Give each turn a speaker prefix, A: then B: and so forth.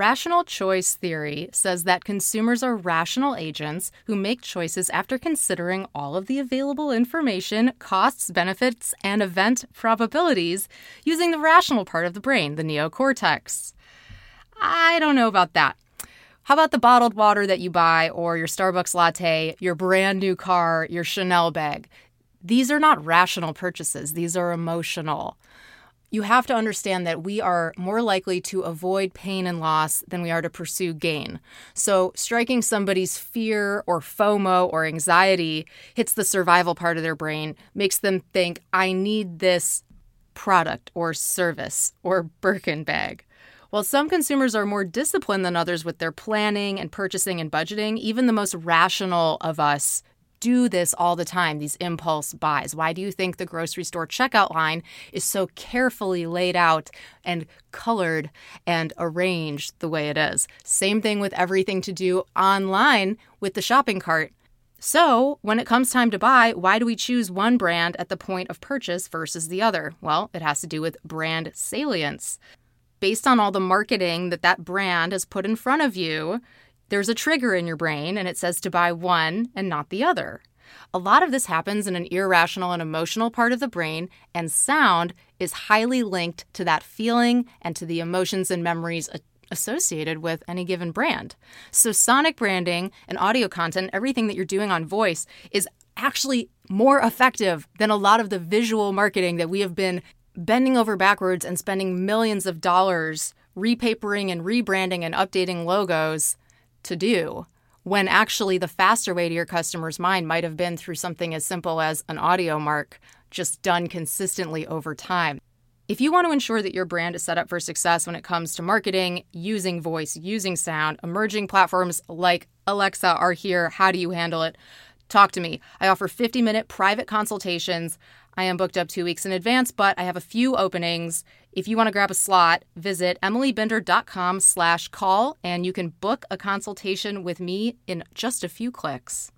A: Rational choice theory says that consumers are rational agents who make choices after considering all of the available information, costs, benefits, and event probabilities using the rational part of the brain, the neocortex. I don't know about that. How about the bottled water that you buy, or your Starbucks latte, your brand new car, your Chanel bag? These are not rational purchases, these are emotional you have to understand that we are more likely to avoid pain and loss than we are to pursue gain. So, striking somebody's fear or FOMO or anxiety hits the survival part of their brain, makes them think, I need this product or service or Birkin bag. While some consumers are more disciplined than others with their planning and purchasing and budgeting, even the most rational of us do this all the time, these impulse buys? Why do you think the grocery store checkout line is so carefully laid out and colored and arranged the way it is? Same thing with everything to do online with the shopping cart. So, when it comes time to buy, why do we choose one brand at the point of purchase versus the other? Well, it has to do with brand salience. Based on all the marketing that that brand has put in front of you, there's a trigger in your brain and it says to buy one and not the other. A lot of this happens in an irrational and emotional part of the brain, and sound is highly linked to that feeling and to the emotions and memories associated with any given brand. So, sonic branding and audio content, everything that you're doing on voice, is actually more effective than a lot of the visual marketing that we have been bending over backwards and spending millions of dollars repapering and rebranding and updating logos to do when actually the faster way to your customer's mind might have been through something as simple as an audio mark just done consistently over time. If you want to ensure that your brand is set up for success when it comes to marketing, using voice, using sound, emerging platforms like Alexa are here, how do you handle it? Talk to me. I offer 50 minute private consultations. I am booked up two weeks in advance, but I have a few openings. If you want to grab a slot, visit emilybinder.com slash call and you can book a consultation with me in just a few clicks.